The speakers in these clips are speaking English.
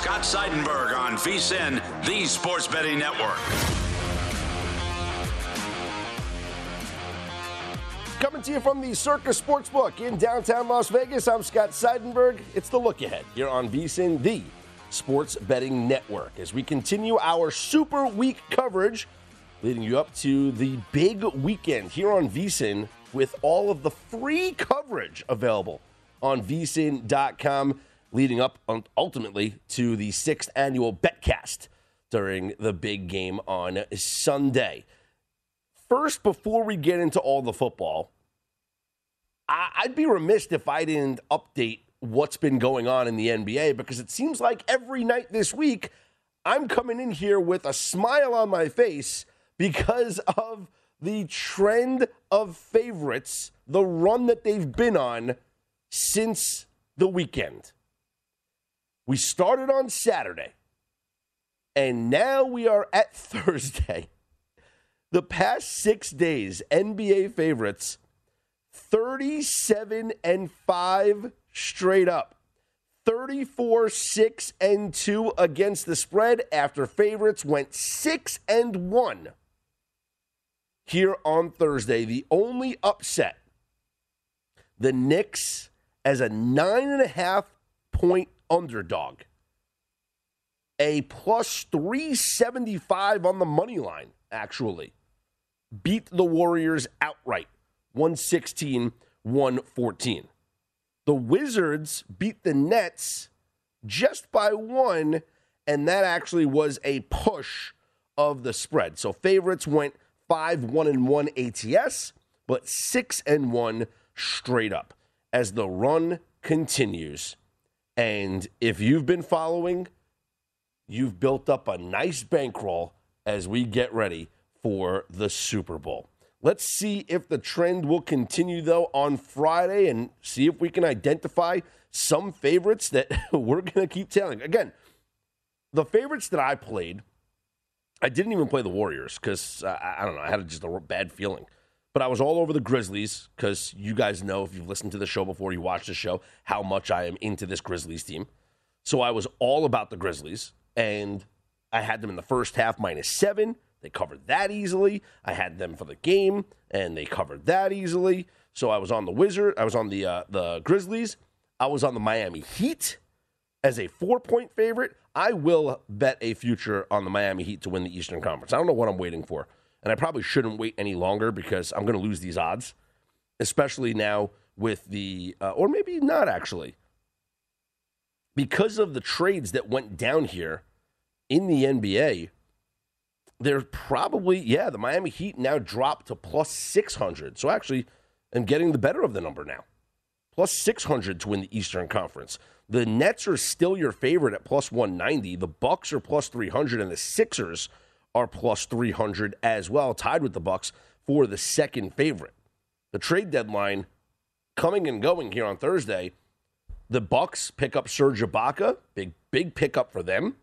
Scott Seidenberg on VSIN, the Sports Betting Network. Coming to you from the Circus Sportsbook in downtown Las Vegas, I'm Scott Seidenberg. It's the look ahead here on VSIN, the Sports Betting Network, as we continue our Super Week coverage, leading you up to the big weekend here on VSIN with all of the free coverage available on VSIN.com, leading up ultimately to the sixth annual BetCast during the big game on Sunday first, before we get into all the football, I- would be remiss if I didn't update what's been going on in the NBA because it seems like every night this week, I'm coming in here with a smile on my face because of the trend of favorites, the run that they've been on since the weekend. We started on Saturday, and now we are at Thursday. The past six days, NBA favorites 37 and 5 straight up. 34 6 and 2 against the spread after favorites went 6 and 1 here on Thursday. The only upset the Knicks as a nine and a half point underdog, a plus 375 on the money line, actually beat the Warriors outright 116 114. The Wizards beat the Nets just by one, and that actually was a push of the spread. So favorites went 5 1 and 1 ATS, but 6 and 1 straight up as the run continues. And if you've been following, you've built up a nice bankroll as we get ready for the Super Bowl. Let's see if the trend will continue, though, on Friday and see if we can identify some favorites that we're going to keep telling. Again, the favorites that I played, I didn't even play the Warriors because uh, I don't know, I had just a bad feeling. But I was all over the Grizzlies because you guys know if you've listened to the show before, you watch the show, how much I am into this Grizzlies team. So I was all about the Grizzlies, and I had them in the first half minus seven. They covered that easily. I had them for the game, and they covered that easily. So I was on the Wizard. I was on the uh, the Grizzlies. I was on the Miami Heat as a four point favorite. I will bet a future on the Miami Heat to win the Eastern Conference. I don't know what I'm waiting for, and I probably shouldn't wait any longer because I'm going to lose these odds, especially now with the uh, or maybe not actually because of the trades that went down here in the NBA they're probably, yeah, the Miami Heat now dropped to plus 600. So actually, I'm getting the better of the number now. Plus 600 to win the Eastern Conference. The Nets are still your favorite at plus 190. The Bucks are plus 300 and the Sixers are plus 300 as well, tied with the Bucks for the second favorite. The trade deadline coming and going here on Thursday. The Bucks pick up Serge Ibaka, big big pickup for them.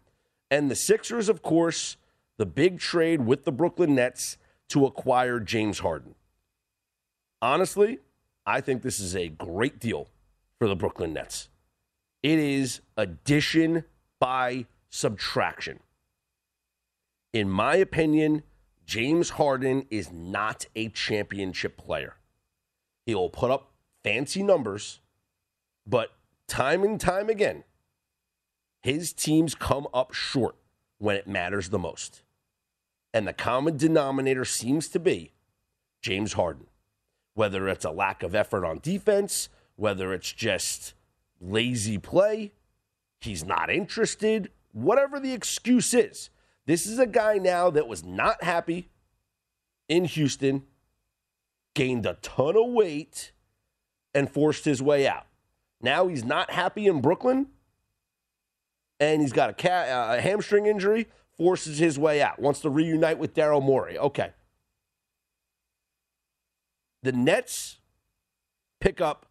And the Sixers of course the big trade with the Brooklyn Nets to acquire James Harden. Honestly, I think this is a great deal for the Brooklyn Nets. It is addition by subtraction. In my opinion, James Harden is not a championship player. He will put up fancy numbers, but time and time again, his teams come up short when it matters the most. And the common denominator seems to be James Harden. Whether it's a lack of effort on defense, whether it's just lazy play, he's not interested, whatever the excuse is. This is a guy now that was not happy in Houston, gained a ton of weight, and forced his way out. Now he's not happy in Brooklyn, and he's got a, ca- uh, a hamstring injury, forces his way out, wants to reunite with Daryl Morey. Okay. The Nets pick up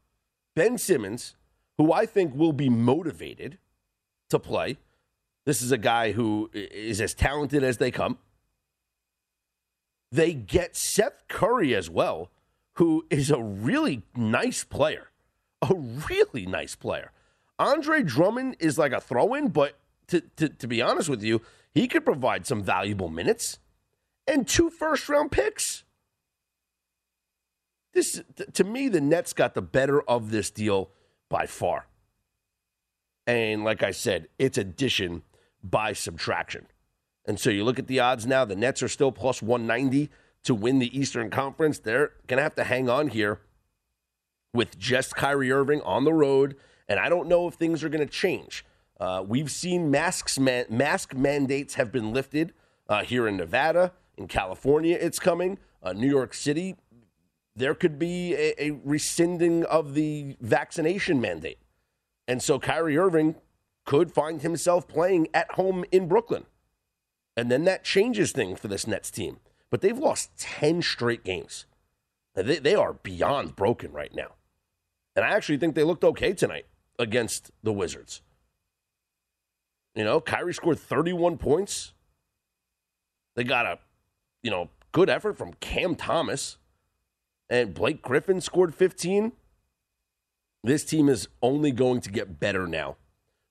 Ben Simmons, who I think will be motivated to play. This is a guy who is as talented as they come. They get Seth Curry as well, who is a really nice player. A really nice player. Andre Drummond is like a throw in, but to, to, to be honest with you, he could provide some valuable minutes and two first round picks. This to me, the Nets got the better of this deal by far. And like I said, it's addition by subtraction. And so you look at the odds now, the Nets are still plus 190 to win the Eastern Conference. They're going to have to hang on here with just Kyrie Irving on the road. And I don't know if things are going to change. Uh, we've seen masks man- mask mandates have been lifted uh, here in Nevada, in California, it's coming. Uh, New York City, there could be a, a rescinding of the vaccination mandate. And so Kyrie Irving could find himself playing at home in Brooklyn. And then that changes things for this Nets team. But they've lost 10 straight games. They, they are beyond broken right now. And I actually think they looked okay tonight against the Wizards. You know, Kyrie scored 31 points. They got a, you know, good effort from Cam Thomas. And Blake Griffin scored 15. This team is only going to get better now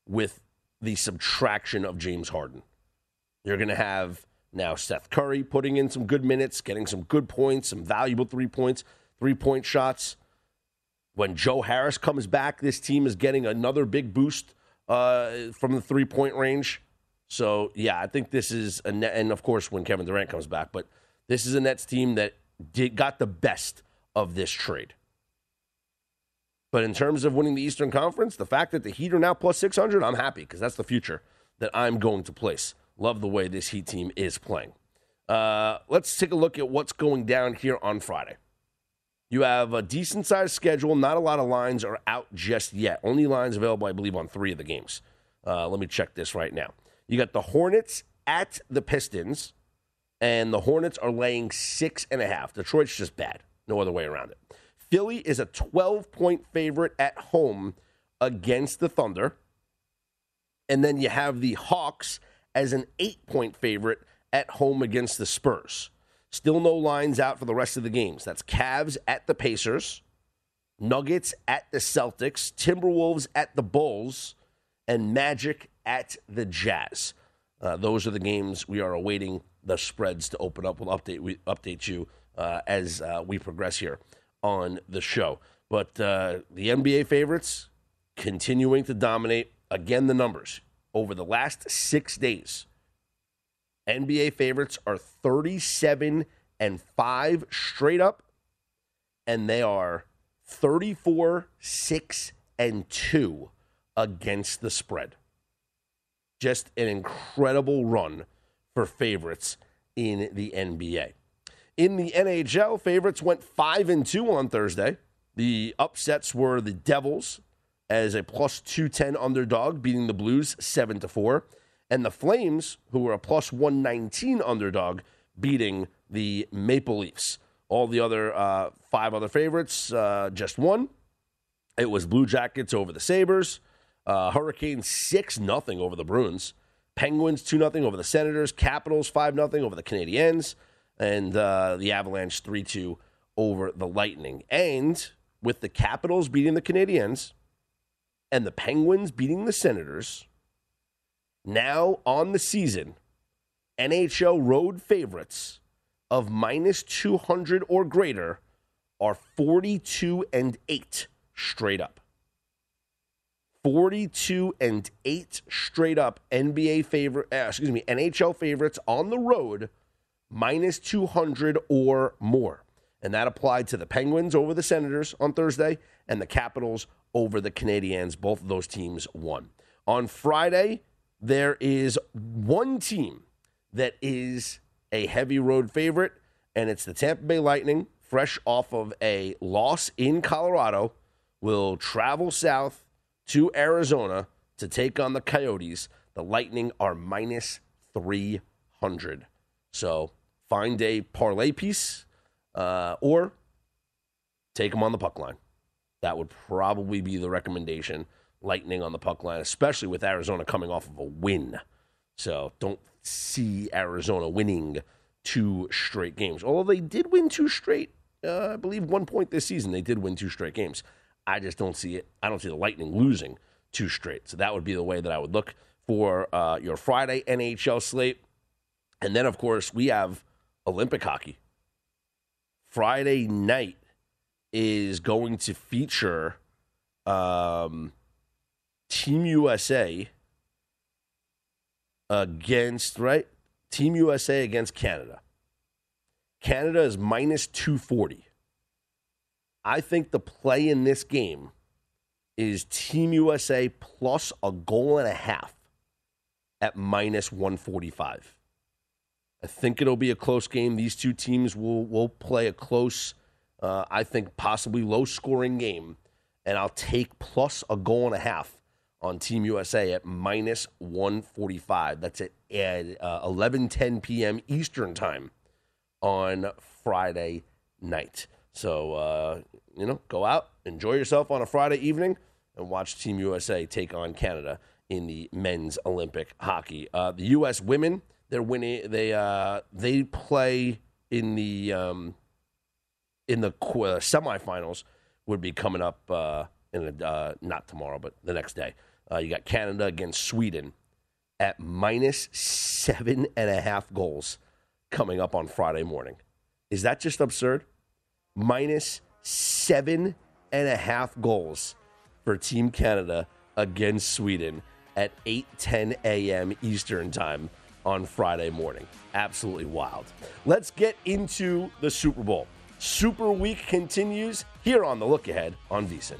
with the subtraction of James Harden. You're going to have now Seth Curry putting in some good minutes, getting some good points, some valuable three points, three point shots. When Joe Harris comes back, this team is getting another big boost uh, from the three point range. So, yeah, I think this is a net, and of course, when Kevin Durant comes back, but this is a Nets team that did, got the best of this trade. But in terms of winning the Eastern Conference, the fact that the Heat are now plus 600, I'm happy because that's the future that I'm going to place. Love the way this Heat team is playing. Uh, let's take a look at what's going down here on Friday. You have a decent sized schedule. Not a lot of lines are out just yet. Only lines available, I believe, on three of the games. Uh, let me check this right now. You got the Hornets at the Pistons, and the Hornets are laying six and a half. Detroit's just bad. No other way around it. Philly is a 12 point favorite at home against the Thunder. And then you have the Hawks as an eight point favorite at home against the Spurs. Still no lines out for the rest of the games. That's Cavs at the Pacers, Nuggets at the Celtics, Timberwolves at the Bulls, and Magic at the Jazz. Uh, those are the games we are awaiting the spreads to open up. We'll update we update you uh, as uh, we progress here on the show. But uh, the NBA favorites continuing to dominate. Again, the numbers over the last six days. NBA favorites are 37 and 5 straight up, and they are 34, 6, and 2 against the spread. Just an incredible run for favorites in the NBA. In the NHL, favorites went 5 and 2 on Thursday. The upsets were the Devils as a plus 210 underdog beating the Blues 7 to 4 and the Flames who were a plus 119 underdog beating the Maple Leafs. All the other uh, five other favorites uh, just one. It was Blue Jackets over the Sabres, uh, Hurricanes 6 nothing over the Bruins, Penguins 2 nothing over the Senators, Capitals 5 nothing over the Canadiens and uh, the Avalanche 3 2 over the Lightning. And with the Capitals beating the Canadiens and the Penguins beating the Senators, now on the season, NHL road favorites of minus 200 or greater are 42 and 8 straight up. 42 and 8 straight up NBA favorite, uh, excuse me, NHL favorites on the road, minus 200 or more. And that applied to the Penguins over the Senators on Thursday and the Capitals over the Canadiens. Both of those teams won. On Friday, there is one team that is a heavy road favorite, and it's the Tampa Bay Lightning, fresh off of a loss in Colorado, will travel south to Arizona to take on the Coyotes. The Lightning are minus 300. So find a parlay piece uh, or take them on the puck line. That would probably be the recommendation. Lightning on the puck line, especially with Arizona coming off of a win. So don't see Arizona winning two straight games. Although they did win two straight, uh, I believe one point this season, they did win two straight games. I just don't see it. I don't see the Lightning losing two straight. So that would be the way that I would look for uh, your Friday NHL slate. And then, of course, we have Olympic hockey. Friday night is going to feature um, Team USA against, right? Team USA against Canada. Canada is minus 240. I think the play in this game is Team USA plus a goal and a half at minus 145. I think it'll be a close game. These two teams will will play a close, uh, I think possibly low scoring game, and I'll take plus a goal and a half on Team USA at minus 145. That's at, uh, 11:10 p.m. Eastern time on Friday night. So uh, you know, go out, enjoy yourself on a Friday evening, and watch Team USA take on Canada in the men's Olympic hockey. Uh, the U.S. women, they're winning. They uh, they play in the um, in the qu- uh, semifinals. Would be coming up uh, in a, uh, not tomorrow, but the next day. Uh, you got Canada against Sweden at minus seven and a half goals coming up on Friday morning. Is that just absurd? Minus seven and a half goals for Team Canada against Sweden at 8:10 a.m. Eastern Time on Friday morning. Absolutely wild. Let's get into the Super Bowl. Super Week continues here on the Look Ahead on VSiN.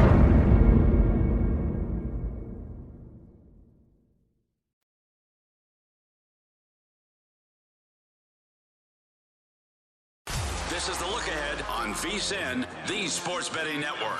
VSIN, the Sports Betting Network.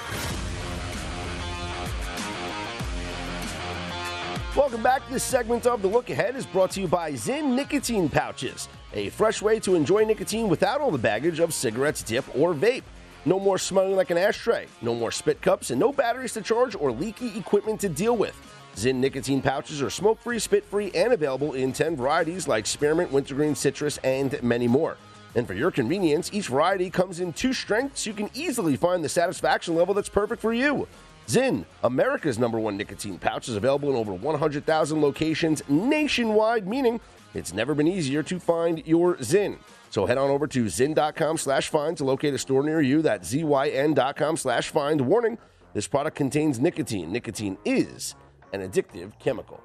Welcome back. This segment of The Look Ahead is brought to you by Zyn Nicotine Pouches, a fresh way to enjoy nicotine without all the baggage of cigarettes, dip, or vape. No more smelling like an ashtray, no more spit cups, and no batteries to charge or leaky equipment to deal with. Zyn nicotine pouches are smoke free, spit free, and available in 10 varieties like spearmint, wintergreen, citrus, and many more. And for your convenience, each variety comes in two strengths so you can easily find the satisfaction level that's perfect for you. Zyn, America's number one nicotine pouch, is available in over 100,000 locations nationwide, meaning it's never been easier to find your Zyn. So head on over to zyn.com slash find to locate a store near you. That's Z-Y-N.com slash find. Warning, this product contains nicotine. Nicotine is an addictive chemical.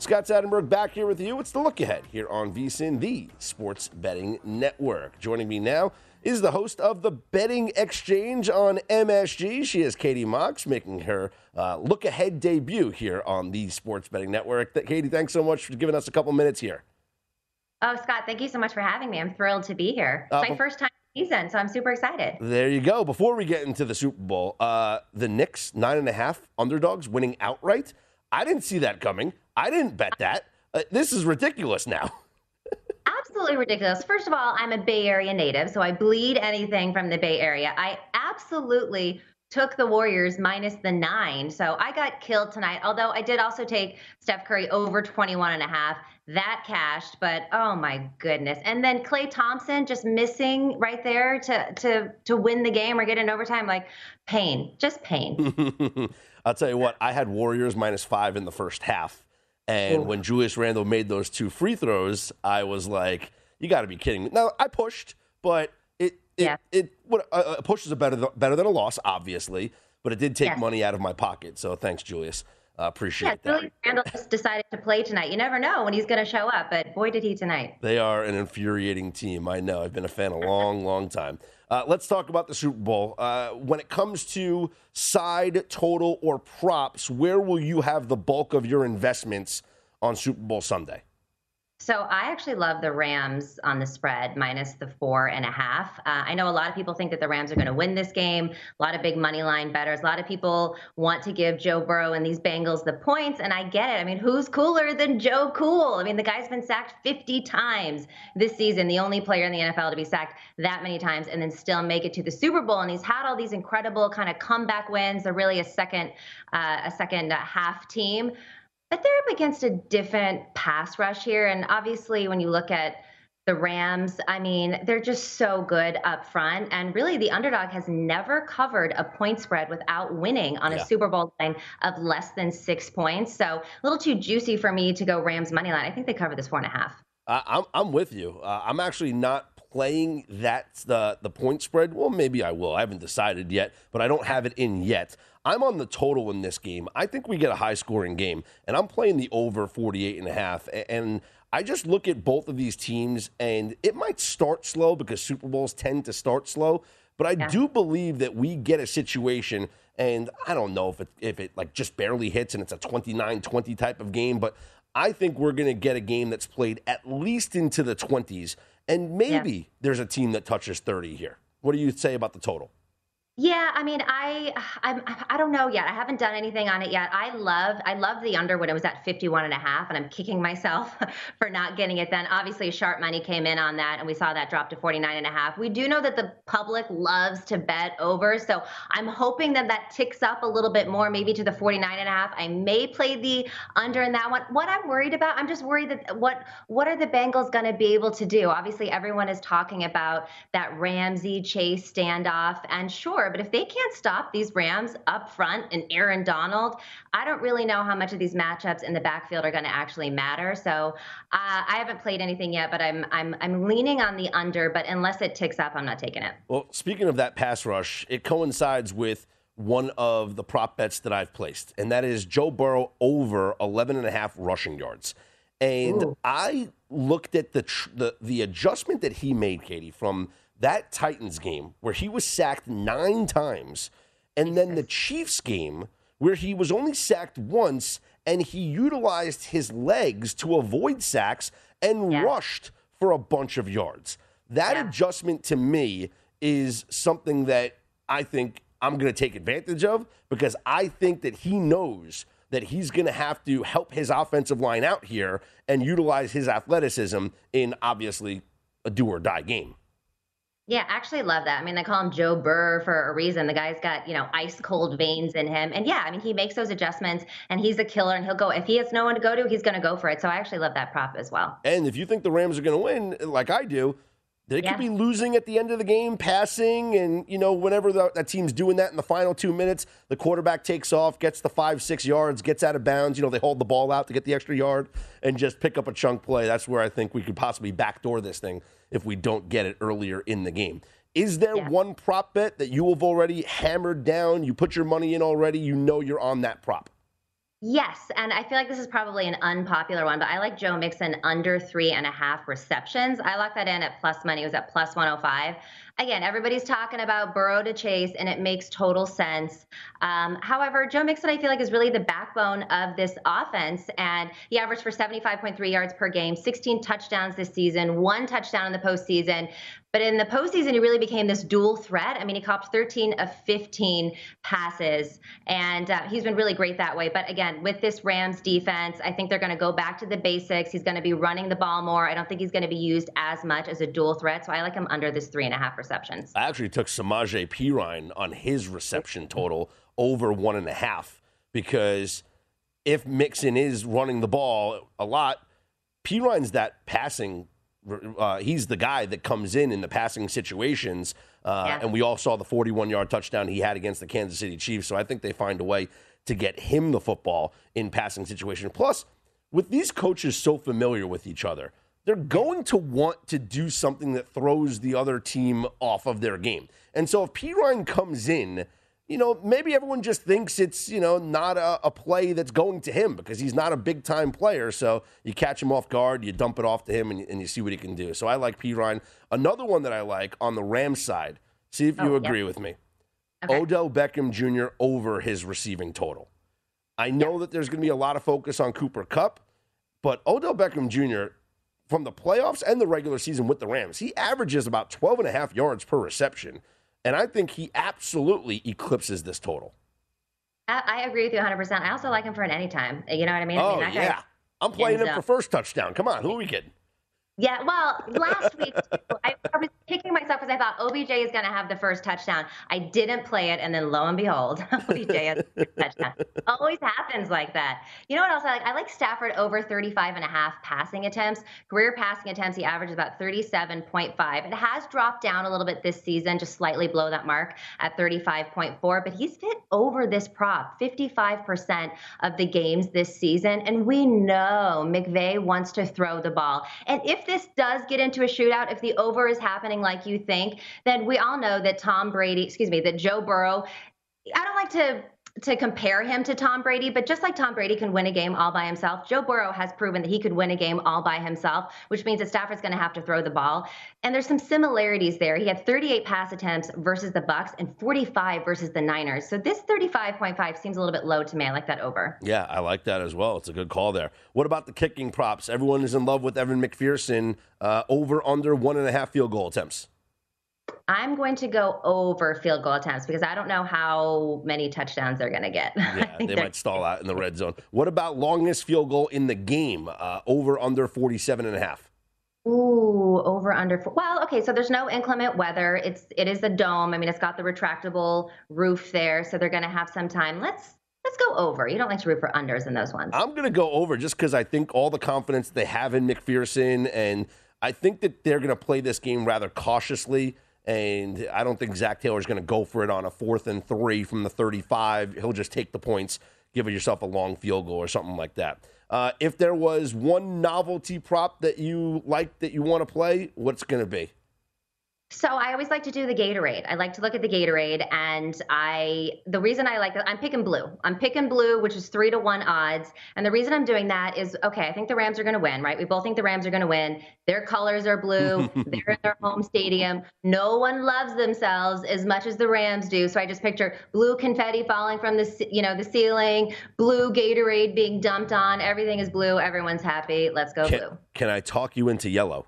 Scott Seidenberg back here with you. It's the look ahead here on VSIN, the sports betting network. Joining me now is the host of the Betting Exchange on MSG. She is Katie Mox, making her uh, look ahead debut here on the Sports Betting Network. Katie, thanks so much for giving us a couple minutes here. Oh, Scott, thank you so much for having me. I'm thrilled to be here. It's Uh, my first time season, so I'm super excited. There you go. Before we get into the Super Bowl, uh, the Knicks, nine and a half underdogs winning outright. I didn't see that coming. I didn't bet that. Uh, this is ridiculous now. Absolutely ridiculous. First of all, I'm a Bay Area native, so I bleed anything from the Bay Area. I absolutely took the Warriors minus the nine. So I got killed tonight. Although I did also take Steph Curry over 21 and a half. That cashed, but oh my goodness. And then Klay Thompson just missing right there to to to win the game or get in overtime. Like pain. Just pain. I'll tell you what, I had Warriors minus five in the first half. And when Julius Randle made those two free throws, I was like, you got to be kidding me. Now, I pushed, but it, it, Yeah. it what, a, push is a better, better than a loss, obviously, but it did take Yes. money out of my pocket. So thanks, Julius. Uh, appreciate Yeah, that. Julius Randle just decided to play tonight. You never know when he's going to show up, but boy, did he tonight. They are an infuriating team. I know. I've been a fan a long, long time. Uh, let's talk about the Super Bowl. Uh, when it comes to side, total, or props, where will you have the bulk of your investments on Super Bowl Sunday? So I actually love the Rams on the spread minus the four and a half. Uh, I know a lot of people think that the Rams are going to win this game. A lot of big money line bettors. A lot of people want to give Joe Burrow and these Bengals the points, and I get it. I mean, who's cooler than Joe Cool? I mean, the guy's been sacked 50 times this season, the only player in the NFL to be sacked that many times, and then still make it to the Super Bowl. And he's had all these incredible kind of comeback wins. They're really a second, uh, a second uh, half team. But they're up against a different pass rush here. And obviously, when you look at the Rams, I mean, they're just so good up front. And really, the underdog has never covered a point spread without winning on Yeah. a Super Bowl line of less than six points. So a little too juicy for me to go Rams money line. I think they cover this four and a half. Uh, I'm I'm with you. Uh, I'm actually not playing that the the point spread. Well, maybe I will. I haven't decided yet, but I don't have it in yet. I'm on the total in this game. I think we get a high scoring game, and I'm playing the over 48 and a half. And I just look at both of these teams, and it might start slow because Super Bowls tend to start slow. But I do believe that we get a situation, and I don't know if it if it like just barely hits and it's a 29-20 type of game, but I think we're going to get a game that's played at least into the 20s, and maybe there's a team that touches 30 here. What do you say about the total? Yeah, I mean, I, I'm, I don't know yet. I haven't done anything on it yet. I love, I love the under when it was at 51 and a half, and I'm kicking myself for not getting it then. Obviously, sharp money came in on that, and we saw that drop to 49 and a half. We do know that the public loves to bet over, so I'm hoping that that ticks up a little bit more, maybe to the 49 and a half. I may play the under in that one. What I'm worried about, I'm just worried that what, what are the Bengals going to be able to do? Obviously, everyone is talking about that Ramsey Chase standoff, and sure, but if they can't stop these Rams up front and Aaron Donald, I don't really know how much of these matchups in the backfield are going to actually matter. So uh, I haven't played anything yet, but I'm I'm I'm leaning on the under. But unless it ticks up, I'm not taking it. Well, speaking of that pass rush, it coincides with one of the prop bets that I've placed, and that is Joe Burrow over 11 and a half rushing yards. And I looked at the, tr- the the adjustment that he made, Katie, from that Titans game where he was sacked nine times, and then the Chiefs game where he was only sacked once, and he utilized his legs to avoid sacks and Yeah. rushed for a bunch of yards. That Yeah. adjustment to me is something that I think I'm going to take advantage of because I think that he knows that he's going to have to help his offensive line out here and utilize his athleticism in obviously a do or die game. Yeah, actually love that. I mean, they call him Joe Burr for a reason. The guy's got, you know, ice cold veins in him. And yeah, I mean, he makes those adjustments and he's a killer and he'll go, if he has no one to go to, he's going to go for it. So I actually love that prop as well. And if you think the Rams are going to win, like I do, they Yeah. could be losing at the end of the game, passing, and you know whenever the, that team's doing that in the final two minutes, the quarterback takes off, gets the five, six yards, gets out of bounds. You know they hold the ball out to get the extra yard and just pick up a chunk play. That's where I think we could possibly backdoor this thing if we don't get it earlier in the game. Is there Yeah. one prop bet that you have already hammered down? You put your money in already. You know you're on that prop. Yes, and I feel like this is probably an unpopular one, but I like Joe Mixon under three and a half receptions. I locked that in at plus money. It was at plus 105. Again, everybody's talking about Burrow to Chase, and it makes total sense. Um, however, Joe Mixon, I feel like, is really the backbone of this offense, and he averaged for 75.3 yards per game, 16 touchdowns this season, one touchdown in the postseason. But in the postseason, he really became this dual threat. I mean, he copped 13 of 15 passes, and uh, he's been really great that way. But again, with this Rams defense, I think they're going to go back to the basics. He's going to be running the ball more. I don't think he's going to be used as much as a dual threat. So I like him under this three and a half receptions. I actually took Samaje Perine on his reception total over one and a half because if Mixon is running the ball a lot, Perine's that passing. Uh, he's the guy that comes in in the passing situations, uh, Yeah. and we all saw the 41-yard touchdown he had against the Kansas City Chiefs. So I think they find a way to get him the football in passing situations. Plus, with these coaches so familiar with each other, they're going to want to do something that throws the other team off of their game. And so if Perine comes in, you know, maybe everyone just thinks it's, you know, not a, a play that's going to him because he's not a big time player. So you catch him off guard, you dump it off to him, and, and you see what he can do. So I like Perine. Another one that I like on the Rams side, see if you Oh, yeah. agree with me. Okay. Odell Beckham Jr. over his receiving total. I know that there's going to be a lot of focus on Cooper Kupp, but Odell Beckham Jr. from the playoffs and the regular season with the Rams, he averages about 12 and a half yards per reception. And I think he absolutely eclipses this total. I, I agree with you 100%. I also like him for an anytime. You know what I mean? I Oh, mean that guy- yeah. I'm playing him ends for first touchdown. Come on, who are we kidding? Yeah, well, last week I, I was kicking myself because I thought OBJ is going to have the first touchdown. I didn't play it, and then lo and behold, OBJ has the first touchdown. Always happens like that. You know what else I like? I like Stafford over 35 and a half passing attempts. Career passing attempts, he averages about 37.5. It has dropped down a little bit this season, just slightly below that mark at 35.4, but he's hit over this prop 55% of the games this season. And we know McVay wants to throw the ball. And if this does get into a shootout, if the over is happening like you think, then we all know that Tom Brady, excuse me, that Joe Burrow, I don't like to to compare him to Tom Brady, but just like Tom Brady can win a game all by himself, Joe Burrow has proven that he could win a game all by himself, which means that Stafford's going to have to throw the ball. And there's some similarities there. He had 38 pass attempts versus the Bucks and 45 versus the Niners. So this 35.5 seems a little bit low to me. I like that over. Yeah, I like that as well. It's a good call there. What about the kicking props? Everyone is in love with Evan McPherson. Uh, over under one and a half field goal attempts. I'm going to go over field goal attempts because I don't know how many touchdowns they're going to get. Yeah, they might stall out in the red zone. What about longest field goal in the game? Uh, over under 47 and a half. Ooh, over under. Four. Well, okay, so there's no inclement weather. It's it is a dome. I mean, it's got the retractable roof there, so they're going to have some time. Let's let's go over. You don't like to root for unders in those ones. I'm going to go over just because I think all the confidence they have in McPherson, and I think that they're going to play this game rather cautiously. And I don't think Zac Taylor's going to go for it on a fourth and three from the 35. He'll just take the points, give yourself a long field goal or something like that. Uh, if there was one novelty prop that you like that you want to play, what's going to be? So I always like to do the Gatorade. I like to look at the Gatorade, and I the reason I like it, I'm picking blue. I'm picking blue, which is three to one odds. And the reason I'm doing that is okay. I think the Rams are going to win, right? We both think the Rams are going to win. Their colors are blue. They're in their home stadium. No one loves themselves as much as the Rams do. So I just picture blue confetti falling from the you know the ceiling, blue Gatorade being dumped on. Everything is blue. Everyone's happy. Let's go Can, blue. can I talk you into yellow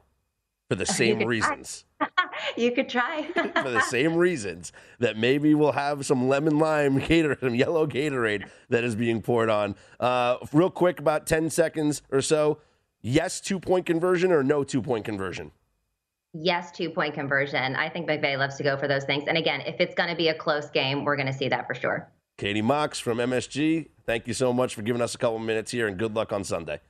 for the same reasons? you could try. for the same reasons that maybe we'll have some lemon lime Gatorade, some yellow Gatorade that is being poured on. Uh, real quick, about 10 seconds or so. Yes, two point conversion or no two point conversion? yes, two point conversion. I think McVay loves to go for those things. And again, if it's going to be a close game, we're going to see that for sure. Katie Mox from MSG, thank you so much for giving us a couple minutes here and good luck on Sunday.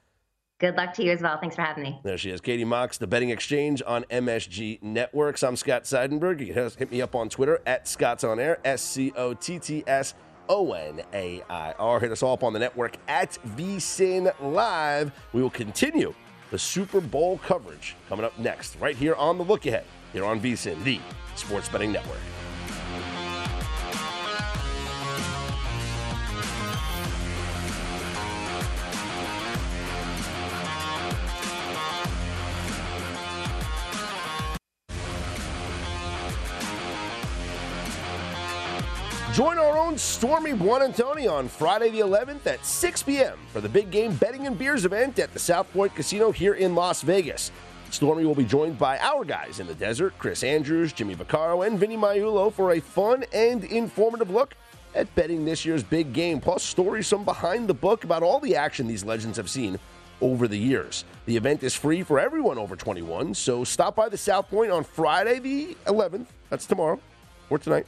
Good luck to you as well. Thanks for having me. There she is, Katie Mox, the betting exchange on MSG Networks. I'm Scott Seidenberg. You can hit me up on Twitter at Scott's On Air, S C O T T S O N A I R. Hit us all up on the network at VSIN Live. We will continue the Super Bowl coverage coming up next, right here on the Look Ahead, here on VSIN, the Sports Betting Network. Join our own Stormy Buonantoni on Friday the 11th at 6 p.m. for the big game betting and beers event at the South Point Casino here in Las Vegas. Stormy will be joined by our guys in the desert, Chris Andrews, Jimmy Vaccaro, and Vinny Magliulo for a fun and informative look at betting this year's big game, plus stories from behind the book about all the action these legends have seen over the years. The event is free for everyone over 21, so stop by the South Point on Friday the 11th, that's tomorrow, or tonight,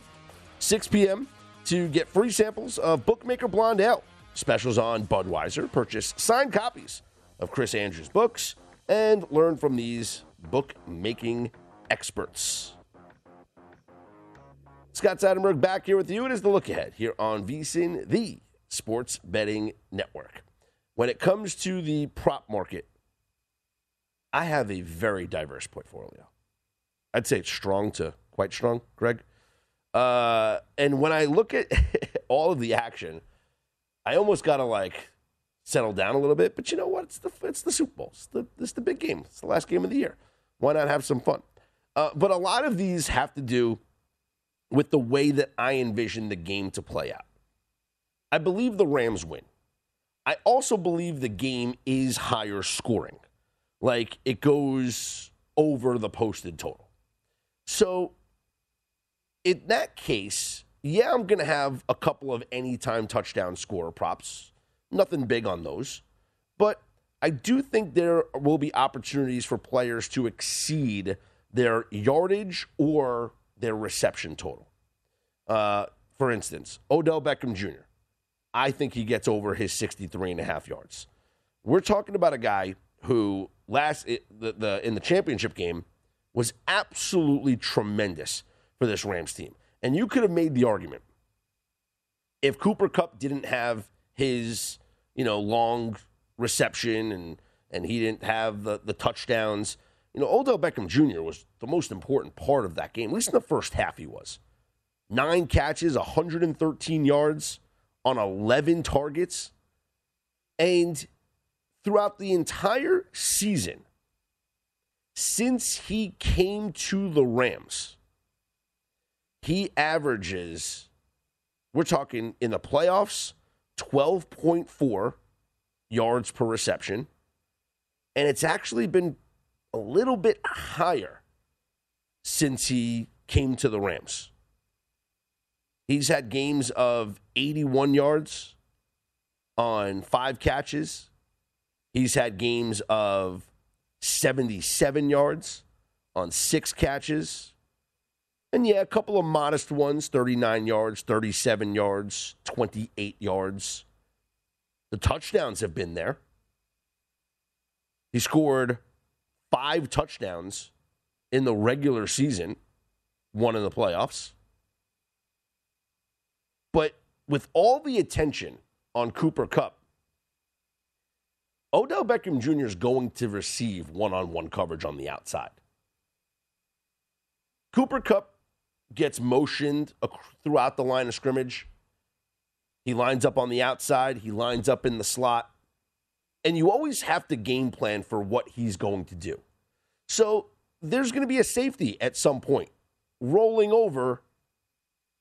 6 p.m. to get free samples of Bookmaker Blonde Ale. Specials on Budweiser. Purchase signed copies of Chris Andrews' books and learn from these bookmaking experts. Scott Seidenberg back here with you. It is the look ahead here on VSIN, the Sports Betting Network. When it comes to the prop market, I have a very diverse portfolio. I'd say it's strong to quite strong, Greg. Uh, and when I look at all of the action, I almost got to like settle down a little bit. But you know what? It's the it's the Super Bowl. It's the it's the big game. It's the last game of the year. Why not have some fun? Uh, but a lot of these have to do with the way that I envision the game to play out. I believe the Rams win. I also believe the game is higher scoring. Like it goes over the posted total. So in that case, yeah, I'm going to have a couple of anytime touchdown scorer props. Nothing big on those. But I do think there will be opportunities for players to exceed their yardage or their reception total. Uh, for instance, Odell Beckham Jr., I think he gets over his 63 and a half yards. We're talking about a guy who last the, the in the championship game was absolutely tremendous for this Rams team. And you could have made the argument if Cooper Kupp didn't have his, you know, long reception and and he didn't have the, the touchdowns, you know, Odell Beckham Jr. was the most important part of that game. At least in the first half, he was. Nine catches, 113 yards on 11 targets. And throughout the entire season, since he came to the Rams, he averages, we're talking in the playoffs, 12.4 yards per reception. And it's actually been a little bit higher since he came to the Rams. He's had games of 81 yards on five catches. He's had games of 77 yards on six catches. And yeah, a couple of modest ones 39 yards, 37 yards, 28 yards. The touchdowns have been there. He scored five touchdowns in the regular season, one in the playoffs. But with all the attention on Cooper Kupp, Odell Beckham Jr. is going to receive one on one coverage on the outside. Cooper Kupp gets motioned throughout the line of scrimmage. He lines up on the outside, he lines up in the slot. And you always have to game plan for what he's going to do. So there's going to be a safety at some point rolling over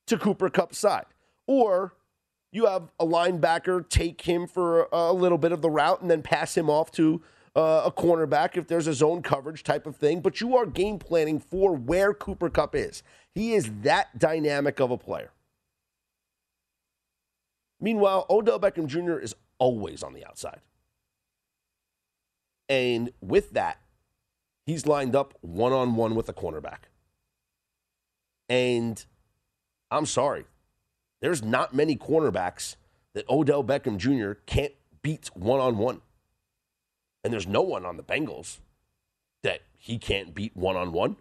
to Cooper Kupp's side. Or you have a linebacker take him for a little bit of the route and then pass him off to uh, a cornerback if there's a zone coverage type of thing, but you are game planning for where Cooper Kupp is. He is that dynamic of a player. Meanwhile, Odell Beckham Jr. is always on the outside. And with that, he's lined up one on one with a cornerback. And I'm sorry, there's not many cornerbacks that Odell Beckham Jr. can't beat one on one. And there's no one on the Bengals that he can't beat one on one.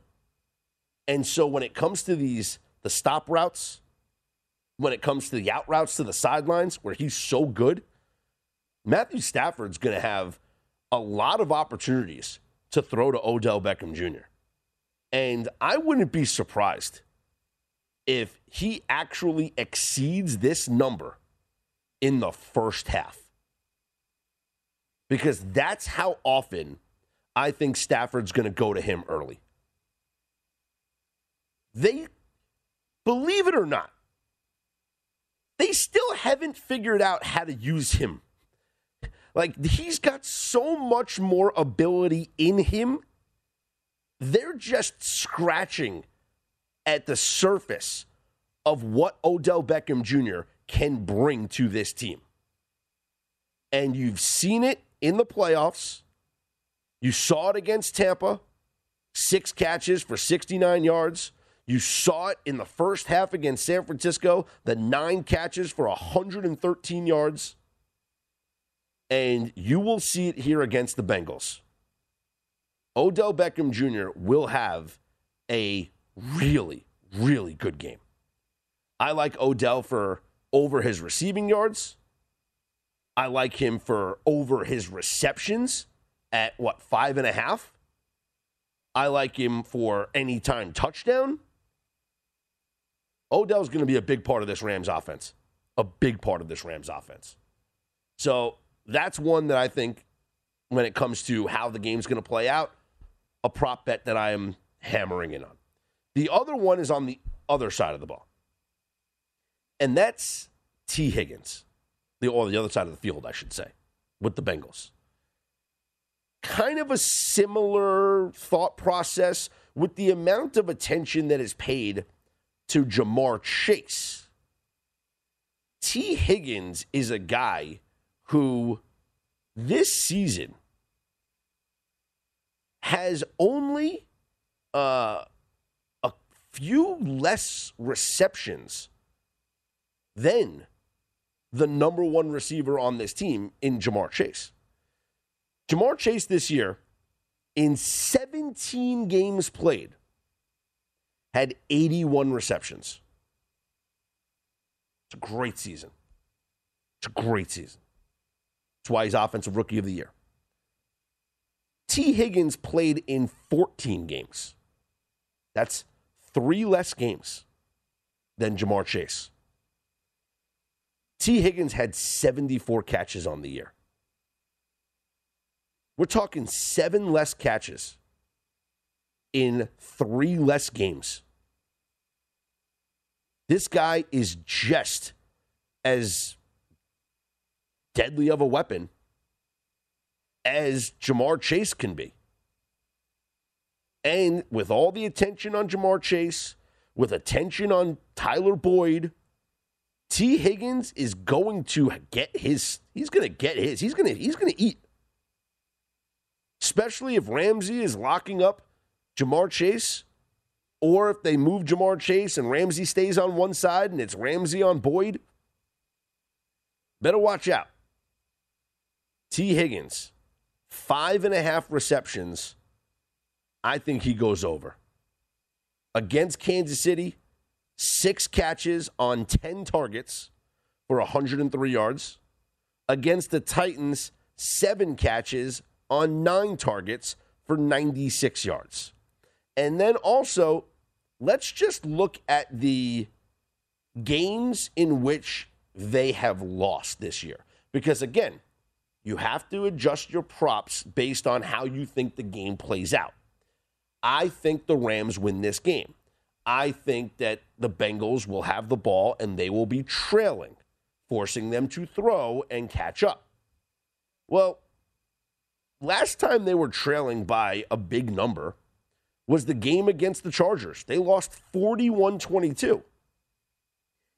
And so when it comes to these the stop routes, when it comes to the out routes to the sidelines where he's so good, Matthew Stafford's going to have a lot of opportunities to throw to Odell Beckham Jr. And I wouldn't be surprised if he actually exceeds this number in the first half. Because that's how often I think Stafford's going to go to him early. They, believe it or not, they still haven't figured out how to use him. Like, he's got so much more ability in him. They're just scratching at the surface of what Odell Beckham Jr. can bring to this team. And you've seen it in the playoffs. You saw it against Tampa, six catches for 69 yards. You saw it in the first half against San Francisco, the nine catches for 113 yards. And you will see it here against the Bengals. Odell Beckham Jr. will have a really, really good game. I like Odell for over his receiving yards. I like him for over his receptions at what, five and a half? I like him for anytime touchdown. Odell's going to be a big part of this Rams offense. A big part of this Rams offense. So that's one that I think, when it comes to how the game's going to play out, a prop bet that I am hammering in on. The other one is on the other side of the ball, and that's Tee Higgins, the or the other side of the field, I should say, with the Bengals. Kind of a similar thought process with the amount of attention that is paid to Ja'Marr Chase. Tee Higgins is a guy who this season has only uh, a few less receptions than the number one receiver on this team in Ja'Marr Chase. Ja'Marr Chase this year, in 17 games played, had 81 receptions. It's a great season. It's a great season. That's why he's Offensive Rookie of the Year. Tee Higgins played in 14 games. That's three less games than Ja'Marr Chase. Tee Higgins had 74 catches on the year. We're talking seven less catches in three less games. This guy is just as deadly of a weapon as Ja'Marr Chase can be. And with all the attention on Ja'Marr Chase, with attention on Tyler Boyd, Tee Higgins is going to get his he's going to get his. He's going to he's going to eat. Especially if Ramsey is locking up Ja'Marr Chase or if they move Ja'Marr Chase and Ramsey stays on one side and it's Ramsey on Boyd. Better watch out. Tee Higgins, five and a half receptions. I think he goes over. Against Kansas City, six catches on 10 targets for 103 yards. Against the Titans, seven catches on nine targets for 96 yards. And then also, let's just look at the games in which they have lost this year. Because again, you have to adjust your props based on how you think the game plays out. I think the Rams win this game. I think that the Bengals will have the ball and they will be trailing, forcing them to throw and catch up. Well, last time they were trailing by a big number was the game against the Chargers. They lost 41 22.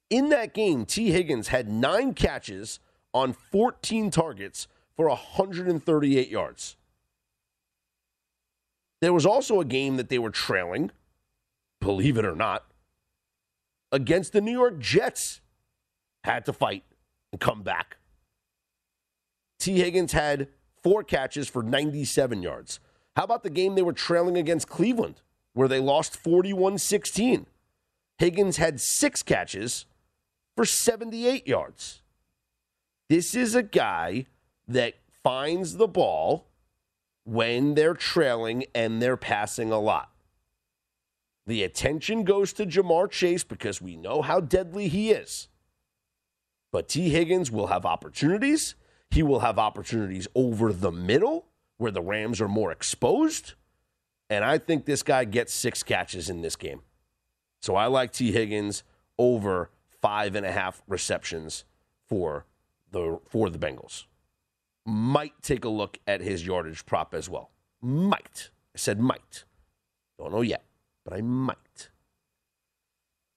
In that game, Tee Higgins had nine catches on 14 targets for 138 yards. There was also a game that they were trailing, believe it or not, against the New York Jets. Had to fight and come back. Tee Higgins had four catches for 97 yards. How about the game they were trailing against Cleveland, where they lost 41 16? Higgins had six catches for 78 yards. This is a guy that finds the ball when they're trailing and they're passing a lot. The attention goes to Ja'Marr Chase because we know how deadly he is. But Tee Higgins will have opportunities. He will have opportunities over the middle where the Rams are more exposed. And I think this guy gets six catches in this game. So I like Tee Higgins over five and a half receptions for the for the Bengals. Might take a look at his yardage prop as well. Might. I said might. Don't know yet, but I might.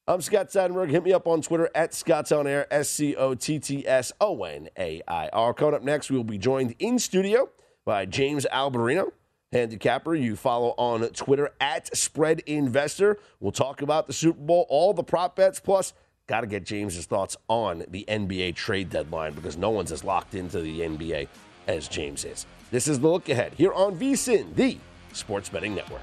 I'm Scott Seidenberg. Hit me up on Twitter at Scott's On Air, S C O T T S O N A I R. Coming up next, we will be joined in studio by James Alberino, handicapper. You follow on Twitter at Spread Investor. We'll talk about the Super Bowl, all the prop bets, plus got to get James's thoughts on the NBA trade deadline because no one's as locked into the NBA as James is. This is the look ahead here on VSIN, the Sports Betting Network.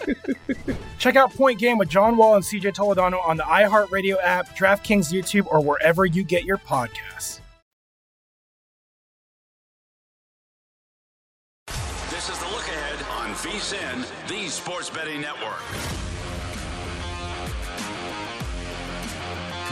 Check out Point Game with John Wall and CJ Toledano on the iHeartRadio app, DraftKings YouTube, or wherever you get your podcasts. This is the look ahead on VSIN, the Sports Betting Network.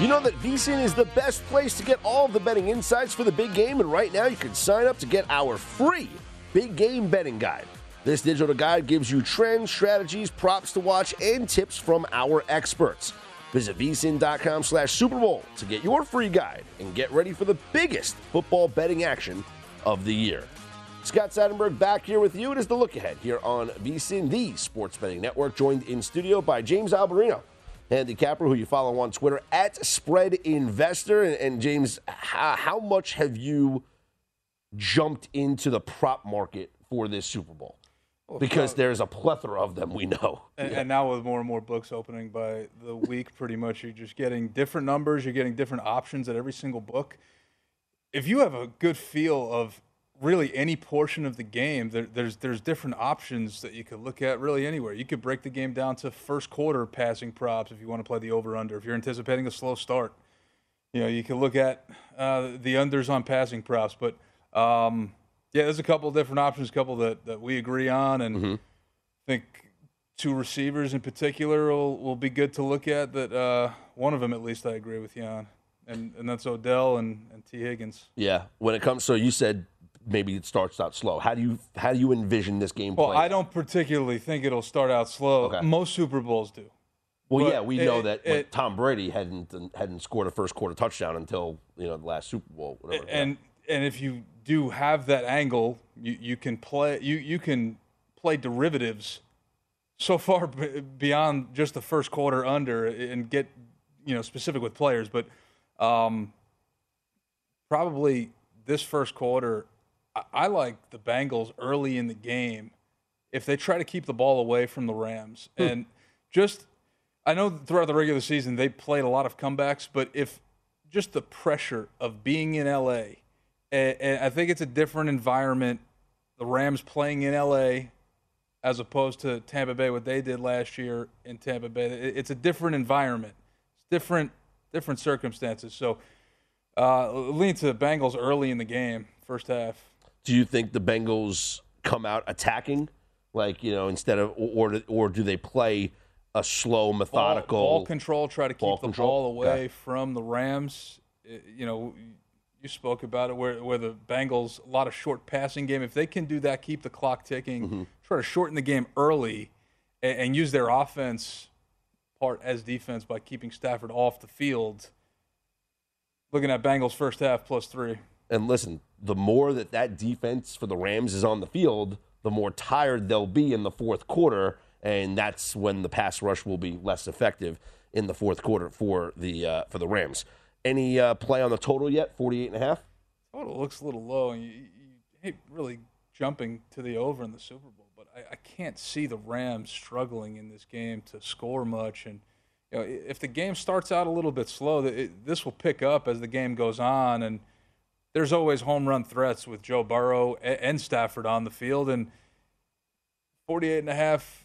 You know that VSIN is the best place to get all of the betting insights for the big game, and right now you can sign up to get our free big game betting guide. This digital guide gives you trends, strategies, props to watch, and tips from our experts. Visit vsin.com slash Super Bowl to get your free guide and get ready for the biggest football betting action of the year. Scott Seidenberg back here with you. It is the look ahead here on VSIN, the Sports Betting Network, joined in studio by James Alberino, handicapper, who you follow on Twitter at Spread Investor. And, and James, how, how much have you jumped into the prop market for this Super Bowl? Because there's a plethora of them, we know. And, and now with more and more books opening by the week, pretty much you're just getting different numbers. You're getting different options at every single book. If you have a good feel of really any portion of the game, there, there's there's different options that you could look at really anywhere. You could break the game down to first quarter passing props if you want to play the over under. If you're anticipating a slow start, you know you can look at uh, the unders on passing props. But um, Yeah, there's a couple of different options, a couple that, that we agree on, and Mm-hmm. I think two receivers in particular will, will be good to look at. That uh, one of them, at least, I agree with you on, and and that's Odell and, and Tee Higgins. Yeah. When it comes, so you said maybe it starts out slow. How do you how do you envision this game Well, playing? I don't particularly think it'll start out slow. Okay. Most Super Bowls do. Well, But yeah, we it- know that it- Tom Brady hadn't hadn't scored a first quarter touchdown until you know the last Super Bowl. Whatever. and and if you do have that angle, you, you can play you you can play derivatives so far b- beyond just the first quarter under and get you know specific with players, but um, probably this first quarter, I, I like the Bengals early in the game if they try to keep the ball away from the Rams. And just I know throughout the regular season they played a lot of comebacks, but if just the pressure of being in LA, and, and I think it's a different environment. The Rams playing in LA as opposed to Tampa Bay, what they did last year in Tampa Bay. It- It's a different environment. It's different, different circumstances. So, uh, lean to the Bengals early in the game, first half. do you think the Bengals come out attacking, like you know, instead of or or do they play a slow, methodical ball, ball control, try to keep the control? ball away Okay. from the Rams. Uh, You know, you spoke about it where where the Bengals a lot of short passing game. If they can do that, keep the clock ticking, Mm-hmm. try to shorten the game early, and, and use their offense part as defense by keeping Stafford off the field. Looking at Bengals first half plus three. And listen, the more that that defense for the Rams is on the field, the more tired they'll be in the fourth quarter, and that's when the pass rush will be less effective in the fourth quarter for the uh, for the Rams. Any uh, play on the total yet? 48 and a half? Total looks a little low, and you, you hate really jumping to the over in the Super Bowl. But I, I can't see the Rams struggling in this game to score much. And you know, if the game starts out a little bit slow, it, this will pick up as the game goes on. And there's always home run threats with Joe Burrow and Stafford on the field. And 48 and a half,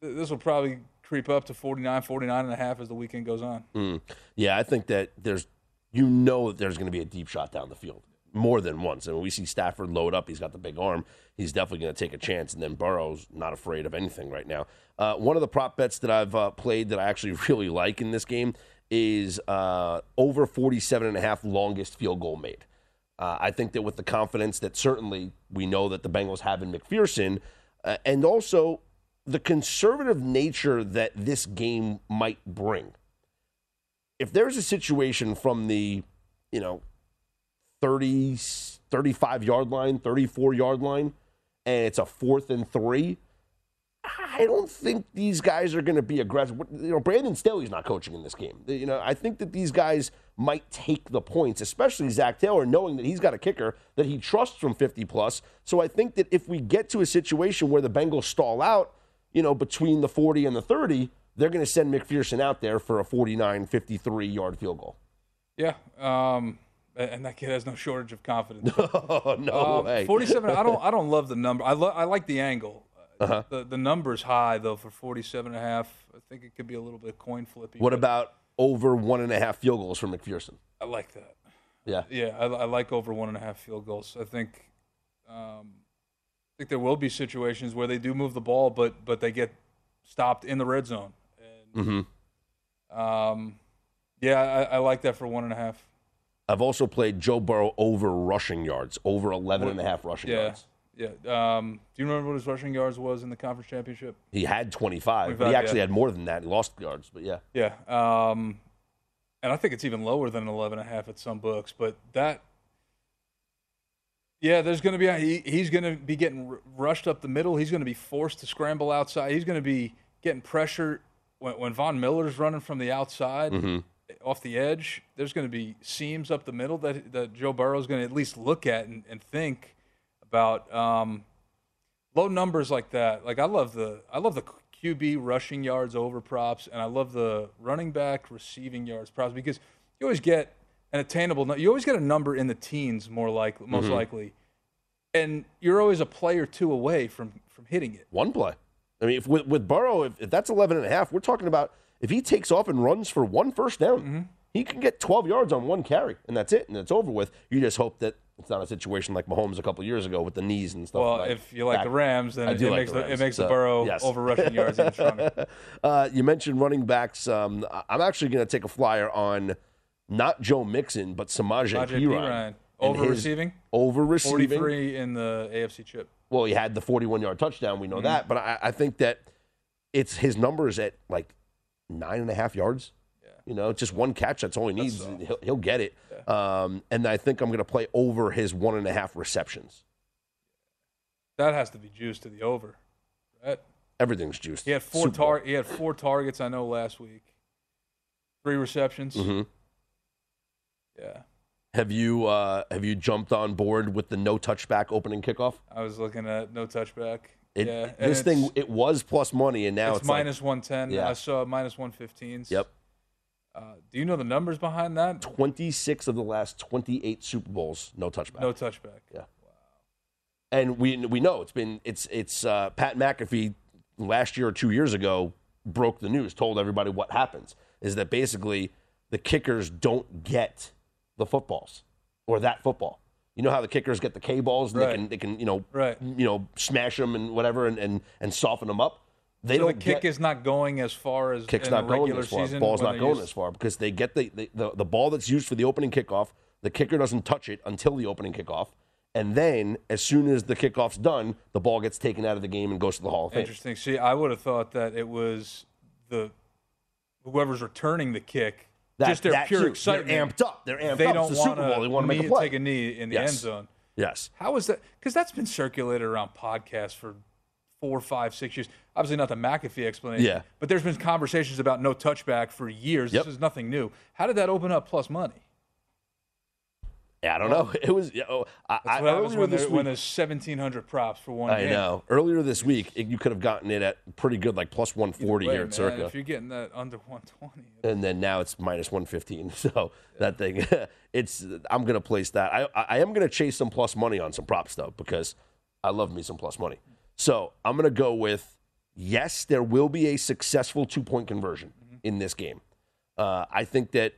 this will probably creep up to 49, 49 and a half as the weekend goes on. Mm. Yeah, I think that there's, you know, that there's going to be a deep shot down the field more than once. And we see Stafford load up, he's got the big arm. He's definitely going to take a chance. And then Burrow's not afraid of anything right now. Uh, one of the prop bets that I've uh, played that I actually really like in this game is uh, over 47 and a half longest field goal made. Uh, I think that with the confidence that certainly we know that the Bengals have in McPherson, uh, and also the conservative nature that this game might bring. If there's a situation from the, you know, 30, 35 yard line, 34 yard line, and it's a fourth and three, I don't think these guys are going to be aggressive. You know, Brandon Staley's not coaching in this game. You know, I think that these guys might take the points, especially Zac Taylor, knowing that he's got a kicker that he trusts from 50 plus. So I think that if we get to a situation where the Bengals stall out, you know, between the 40 and the 30, they're going to send McPherson out there for a 49, 53 yard field goal. Yeah, um, and that kid has no shortage of confidence. Oh, no Um, way. Forty-seven. I don't. I don't love the number. I lo- I like the angle. Uh-huh. The the number's high though for 47 and a half. I think it could be a little bit coin flippy. What about over one and a half field goals for McPherson? I like that. Yeah. Yeah, I, I like over one and a half field goals. I think. Um, I think there will be situations where they do move the ball, but but they get stopped in the red zone. Mm-hmm. Um, yeah, I, I like that for one and a half. I've also played Joe Burrow over rushing yards, over 11 and a half rushing yeah, yards. Yeah. Um, do you remember what his rushing yards was in the conference championship? He had 25, but he actually yeah. had more than that. He lost yards, but yeah. Yeah. Um, and I think it's even lower than 11 and a half at some books, but that yeah, there's going to be he, he's going to be getting r- rushed up the middle. He's going to be forced to scramble outside. He's going to be getting pressure when, when Von Miller's running from the outside Mhm. off the edge. There's going to be seams up the middle that that Joe Burrow's going to at least look at and, and think about. Um, low numbers like that. Like I love the I love the QB rushing yards over props, and I love the running back receiving yards props because you always get an attainable. You always get a number in the teens, more like most Mhm. likely, and you're always a play or two away from from hitting it. One play. I mean, if with, with Burrow, if, if that's 11 and a half, we're talking about if he takes off and runs for one first down, Mm-hmm. he can get 12 yards on one carry, and that's it, and it's over with. You just hope that It's not a situation like Mahomes a couple years ago with the knees and stuff. Well, like if you like back- the Rams, then it, like makes the the, it Rams, makes the Burrow yes. over rushing yards even stronger. uh, you mentioned running backs. Um, I'm actually going to take a flyer on not Joe Mixon, but Samaje Perine. Over receiving? Over receiving. 43 in the AFC chip. Well, he had the 41 yard touchdown. We know Mhm. that. But I, I think that it's his numbers at like nine and a half yards. Yeah. You know, just one catch. That's all he needs. He'll, he'll get it. Um, and I think I'm going to play over his one and a half receptions. That has to be juiced to the over, right? Everything's juiced. He had four tar- He had four targets. I know last week, three receptions. Mhm. Yeah, Have you uh, have you jumped on board with the no touchback opening kickoff? I was looking at no touchback. It, yeah, this thing it was plus money, and now it's, it's, like- minus one ten. Yeah. I saw minus one fifteens. Yep. Uh, do you know the numbers behind that? 26 of the last 28 Super Bowls, no touchback. No touchback. Yeah. Wow. And we we know it's been it's it's uh, Pat McAfee last year or two years ago broke the news, told everybody what happens is that basically the kickers don't get the footballs or that football. You know how the kickers get the K balls and Right. they can they can you know Right. you know smash them and whatever and and, and soften them up. They so don't the kick get, is not going as far as kick's in not going regular as far. Ball's not going use- as far because they get the, the, the, the ball that's used for the opening kickoff. The kicker doesn't touch it until the opening kickoff. And then, as soon as the kickoff's done, the ball gets taken out of the game and goes to the Hall of Fame. Interesting. See, I would have thought that it was the whoever's returning the kick. That- just their that pure too. They're excitement. amped up. They're amped they up. don't It's the Super Bowl. They wanna make a play. take a knee in the Yes. end zone. Yes. How is that? Because that's been circulated around podcasts for four, five, six years. Obviously, not the McAfee explanation. Yeah. But there's been conversations about no touchback for years. Yep. This is nothing new. How did that open up plus money? Yeah, I don't know. It was. yeah, Oh, I, That's I, happens earlier when, this week, when there's 1,700 props for one I game. know. Earlier this week, it, you could have gotten it at pretty good, like plus 140 Wait, here at man, Circa. If you're getting that under 120, and then now it's minus 115 so that thing it's i'm gonna place that i i am gonna chase some plus money on some props though because i love me some plus money so i'm gonna go with yes there will be a successful two point conversion in this game uh, i think that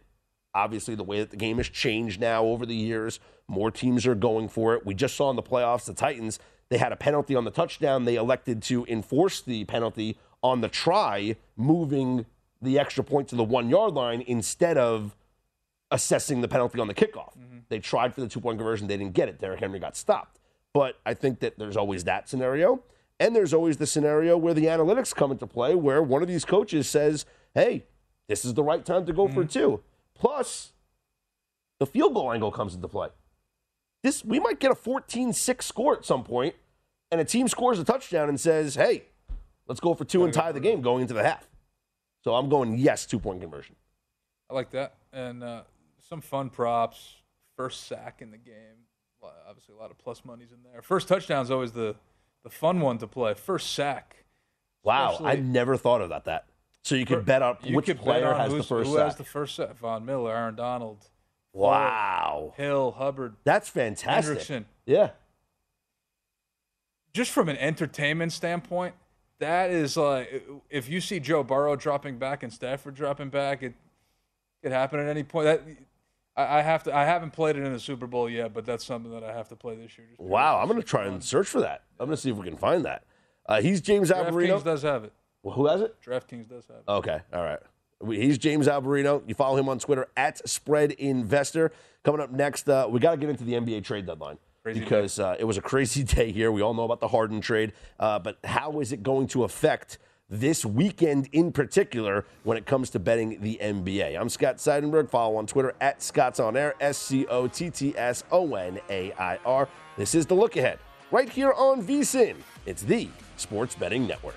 obviously the way that the game has changed now over the years more teams are going for it we just saw in the playoffs the titans they had a penalty on the touchdown they elected to enforce the penalty on the try moving the extra point to the one yard line instead of assessing the penalty on the kickoff. Mm-hmm. They tried for the two point conversion, they didn't get it. Derrick Henry got stopped. But I think that there's always that scenario. And there's always the scenario where the analytics come into play where one of these coaches says, hey, this is the right time to go for mm-hmm. two. Plus, the field goal angle comes into play. This we might get a 14-6 score at some point, and a team scores a touchdown and says, hey, let's go for two and tie the game going into the half. So I'm going yes, two point conversion. I like that. And uh, some fun props. First sack in the game. Obviously, a lot of plus monies in there. First touchdown is always the, the fun one to play. First sack. Wow, I never thought of that. So you could bet up You which player on has the first who sack. has the first sack. Von Miller, Aaron Donald. Wow. Hill, Hubbard. That's fantastic. Hendrickson. Yeah. Just from an entertainment standpoint, that is like if you see Joe Burrow dropping back and Stafford dropping back, it could happen at any point. That I, I have to. I haven't played it in the Super Bowl yet, but that's something that I have to play this year. Wow, I'm going to try and search for that. I'm going to see if we can find that. Uh, he's James Alberino. Does have it. Well, who has it? DraftKings does have it. Okay, all right. He's James Alberino. You follow him on Twitter at Spread Investor. Coming up next, uh, we got to get into the NBA trade deadline Crazy because uh, it was a crazy day here. We all know about the Harden trade, uh, but how is it going to affect this weekend in particular when it comes to betting the NBA? I'm Scott Seidenberg. Follow on Twitter at Scott's On Air. S C O T T S O N A I R. This is the look ahead right here on VSIN. It's the Sports Betting Network.